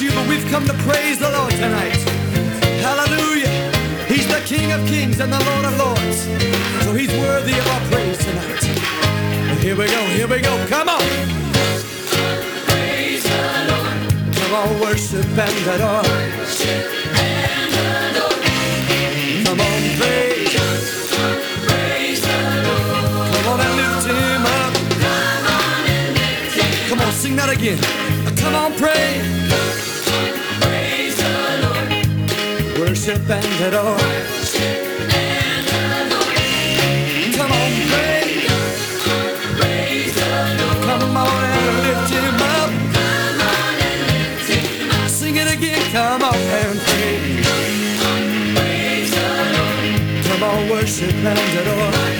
I don't know about you, but we've come to praise the Lord tonight. Hallelujah. He's the King of kings and the Lord of lords. So he's worthy of our praise tonight. Here we go, here we go. Come on. Praise the Lord. Come on, worship and adore. Come on, praise. Praise the Lord. Come on and lift him up. Come on, sing that again. Come on, pray. Praise Worship and adore. Come on. Praise the Lord. Come on and lift him up. Sing it again. Come on and. Praise. Come on, worship and adore.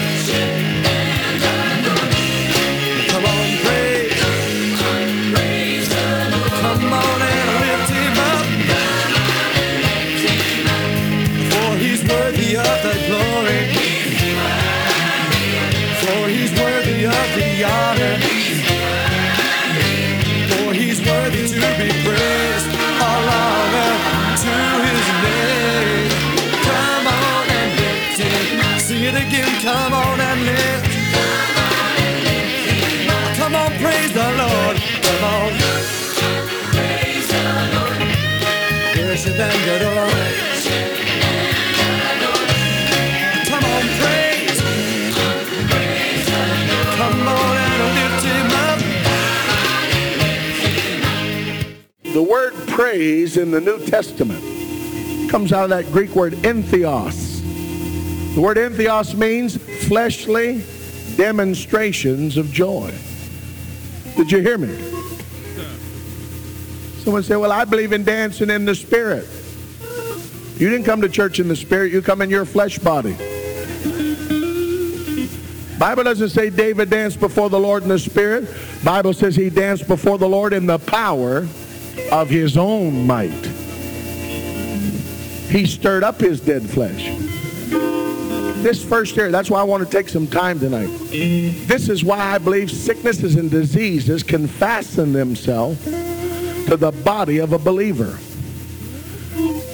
The word praise in the New Testament comes out of that Greek word entheos. The word entheos means fleshly demonstrations of joy. Did you hear me? Someone say, Well, I believe in dancing in the spirit. You didn't come to church in the spirit, you come in your flesh body. Bible doesn't say David danced before the Lord in the spirit. Bible says he danced before the Lord in the power of his own might. He stirred up his dead flesh. This first area, that's why I want to take some time tonight. This is why I believe sicknesses and diseases can fasten themselves to the body of a believer.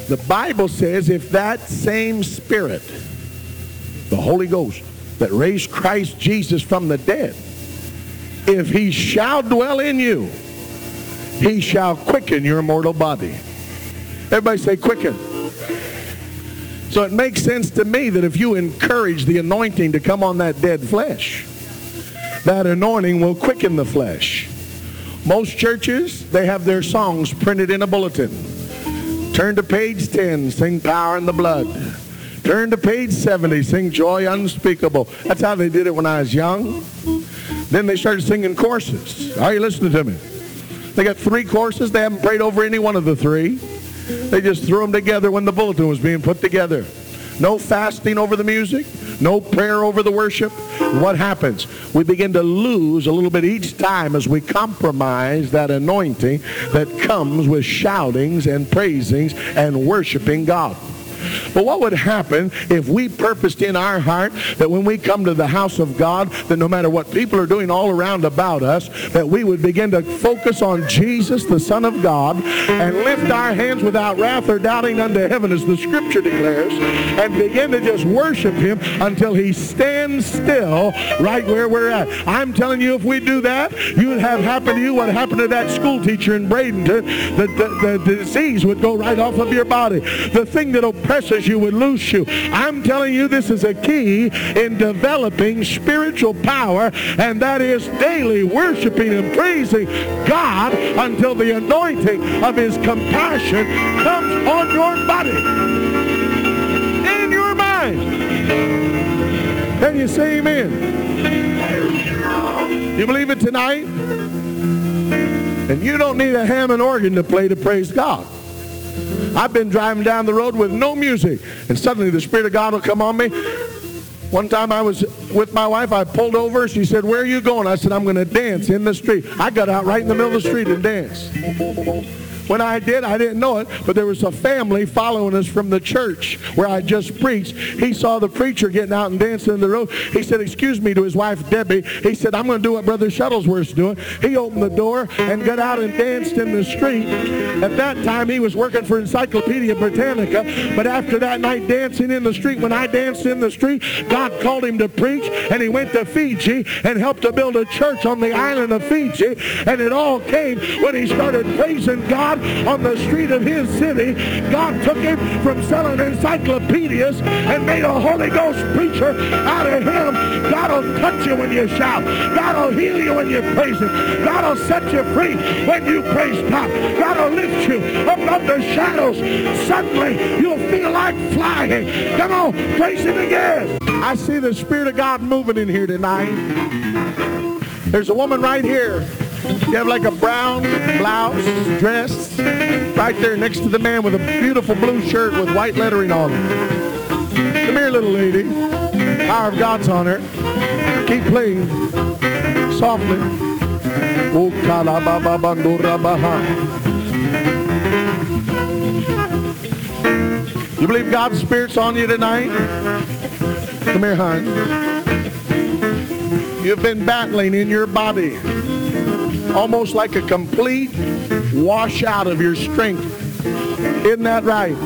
The Bible says if that same spirit, the Holy Ghost, that raised Christ Jesus from the dead, if he shall dwell in you, he shall quicken your mortal body. Everybody say quicken. So it makes sense to me that if you encourage the anointing to come on that dead flesh, that anointing will quicken the flesh. Most churches, they have their songs printed in a bulletin. Turn to page 10, sing Power in the Blood. Turn to page 70, sing Joy Unspeakable. That's how they did it when I was young. Then they started singing courses. Are you listening to me? They got three courses. They haven't prayed over any one of the three. They just threw them together when the bulletin was being put together. No fasting over the music, no prayer over the worship. What happens? We begin to lose a little bit each time as we compromise that anointing that comes with shoutings and praisings and worshiping God. But what would happen if we purposed in our heart that when we come to the house of God, that no matter what people are doing all around about us, that we would begin to focus on Jesus, the Son of God, and lift our hands without wrath or doubting unto heaven, as the Scripture declares, and begin to just worship Him until He stands still right where we're at. I'm telling you, if we do that, you would have happen to you what happened to that school teacher in Bradenton. The, the, the disease would go right off of your body. The thing that oppresses you would loose you. I'm telling you, this is a key in developing spiritual power, and that is daily worshiping and praising God until the anointing of his compassion comes on your body, in your mind. Can you say amen? You believe it tonight? And you don't need a Hammond organ to play to praise God. I've been driving down the road with no music, and suddenly the Spirit of God will come on me. One time I was with my wife, I pulled over. She said, Where are you going? I said, I'm going to dance in the street. I got out right in the middle of the street and danced. When I did, I didn't know it, but there was a family following us from the church where I just preached. He saw the preacher getting out and dancing in the road. He said, excuse me to his wife, Debbie. He said, I'm going to do what Brother Shuttlesworth's doing. He opened the door and got out and danced in the street. At that time, he was working for Encyclopedia Britannica, but after that night dancing in the street, when I danced in the street, God called him to preach, and he went to Fiji and helped to build a church on the island of Fiji, and it all came when he started praising God on the street of his city. God took him from selling encyclopedias and made a Holy Ghost preacher out of him. God will touch you when you shout. God will heal you when you praise him. God will set you free when you praise God. God will lift you above the shadows. Suddenly you'll feel like flying. Come on, praise him again. I see the Spirit of God moving in here tonight. There's a woman right here. You have like a brown blouse, dress, right there next to the man with a beautiful blue shirt with white lettering on it. Come here, little lady. Power of God's on her. Keep playing softly. Oh, kalabababandura baha. You believe God's Spirit's on you tonight? Come here, hon. You've been battling in your body almost like a complete washout of your strength. Isn't that right?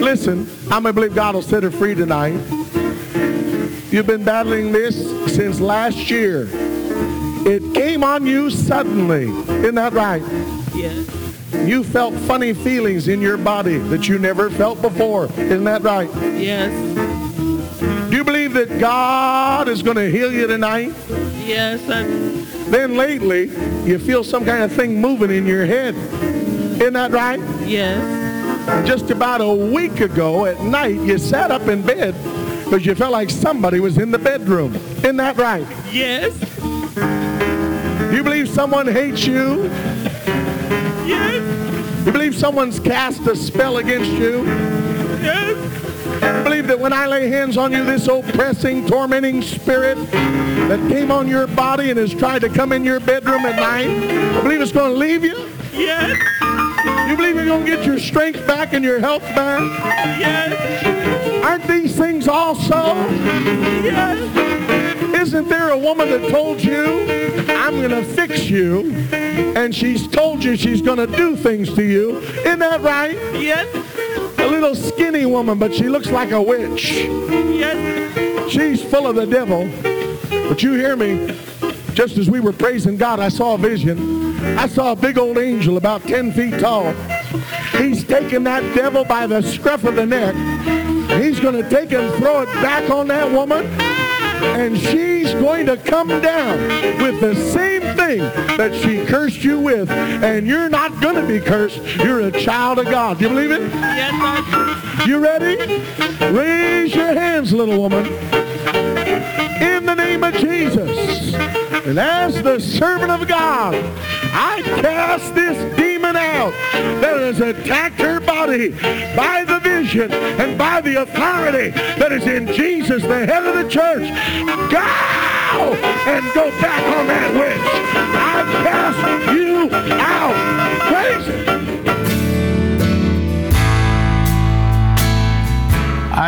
Listen, I'm going to believe God will set her free tonight. You've been battling this since last year. It came on you suddenly. Isn't that right? Yes. You felt funny feelings in your body that you never felt before. Isn't that right? Yes. Do you believe that God is going to heal you tonight? Yes. I, Then lately, you feel some kind of thing moving in your head. Isn't that right? yes. Just about a week ago at night, you sat up in bed because you felt like somebody was in the bedroom. Isn't that right? Yes. You believe someone hates you? Yes. You believe someone's cast a spell against you? Yes. You believe that when I lay hands on you, this oppressing, tormenting spirit that came on your body and has tried to come in your bedroom at night, I believe it's going to leave you? Yes. You believe you're going to get your strength back and your health back? Yes. Aren't these things also? Yes. Isn't there a woman that told you, I'm going to fix you, and she's told you she's going to do things to you? Isn't that right? Yes. A little skinny woman, but she looks like a witch. Yes. She's full of the devil. But you hear me? Just as we were praising God, I saw a vision. I saw a big old angel about 10 feet tall. He's taking that devil by the scruff of the neck. And he's going to take and throw it back on that woman. And she's going to come down with the same thing that she cursed you with. And you're not going to be cursed. You're a child of God. Do you believe it? Yes. I, You ready? Raise your hands, little woman. In the name of Jesus. And as the servant of God, I cast this demon out that has attacked her body by the vision and by the authority that is in Jesus, the head of the church. Go and go back on that witch. I cast you out.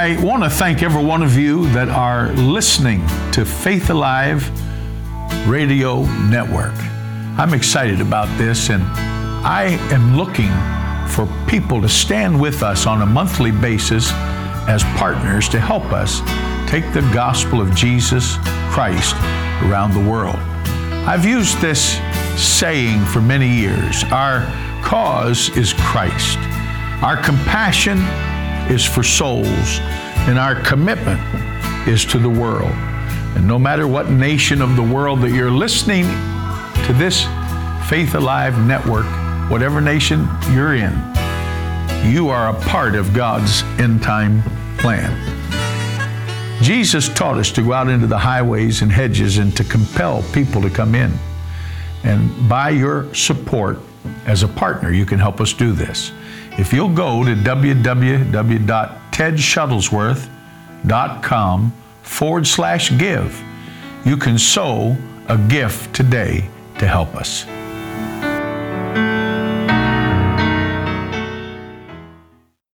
I want to thank every one of you that are listening to Faith Alive Radio Network. I'm excited about this, and I am looking for people to stand with us on a monthly basis as partners to help us take the gospel of Jesus Christ around the world. I've used this saying for many years our cause is Christ, our compassion is for souls, and our commitment is to the world. And no matter what nation of the world that you're listening to this Faith Alive network, whatever nation you're in, you are a part of God's end time plan. Jesus taught us to go out into the highways and hedges and to compel people to come in. And by your support as a partner, you can help us do this. If you'll go to www.tedshuttlesworth.com forward slash give, you can sow a gift today to help us.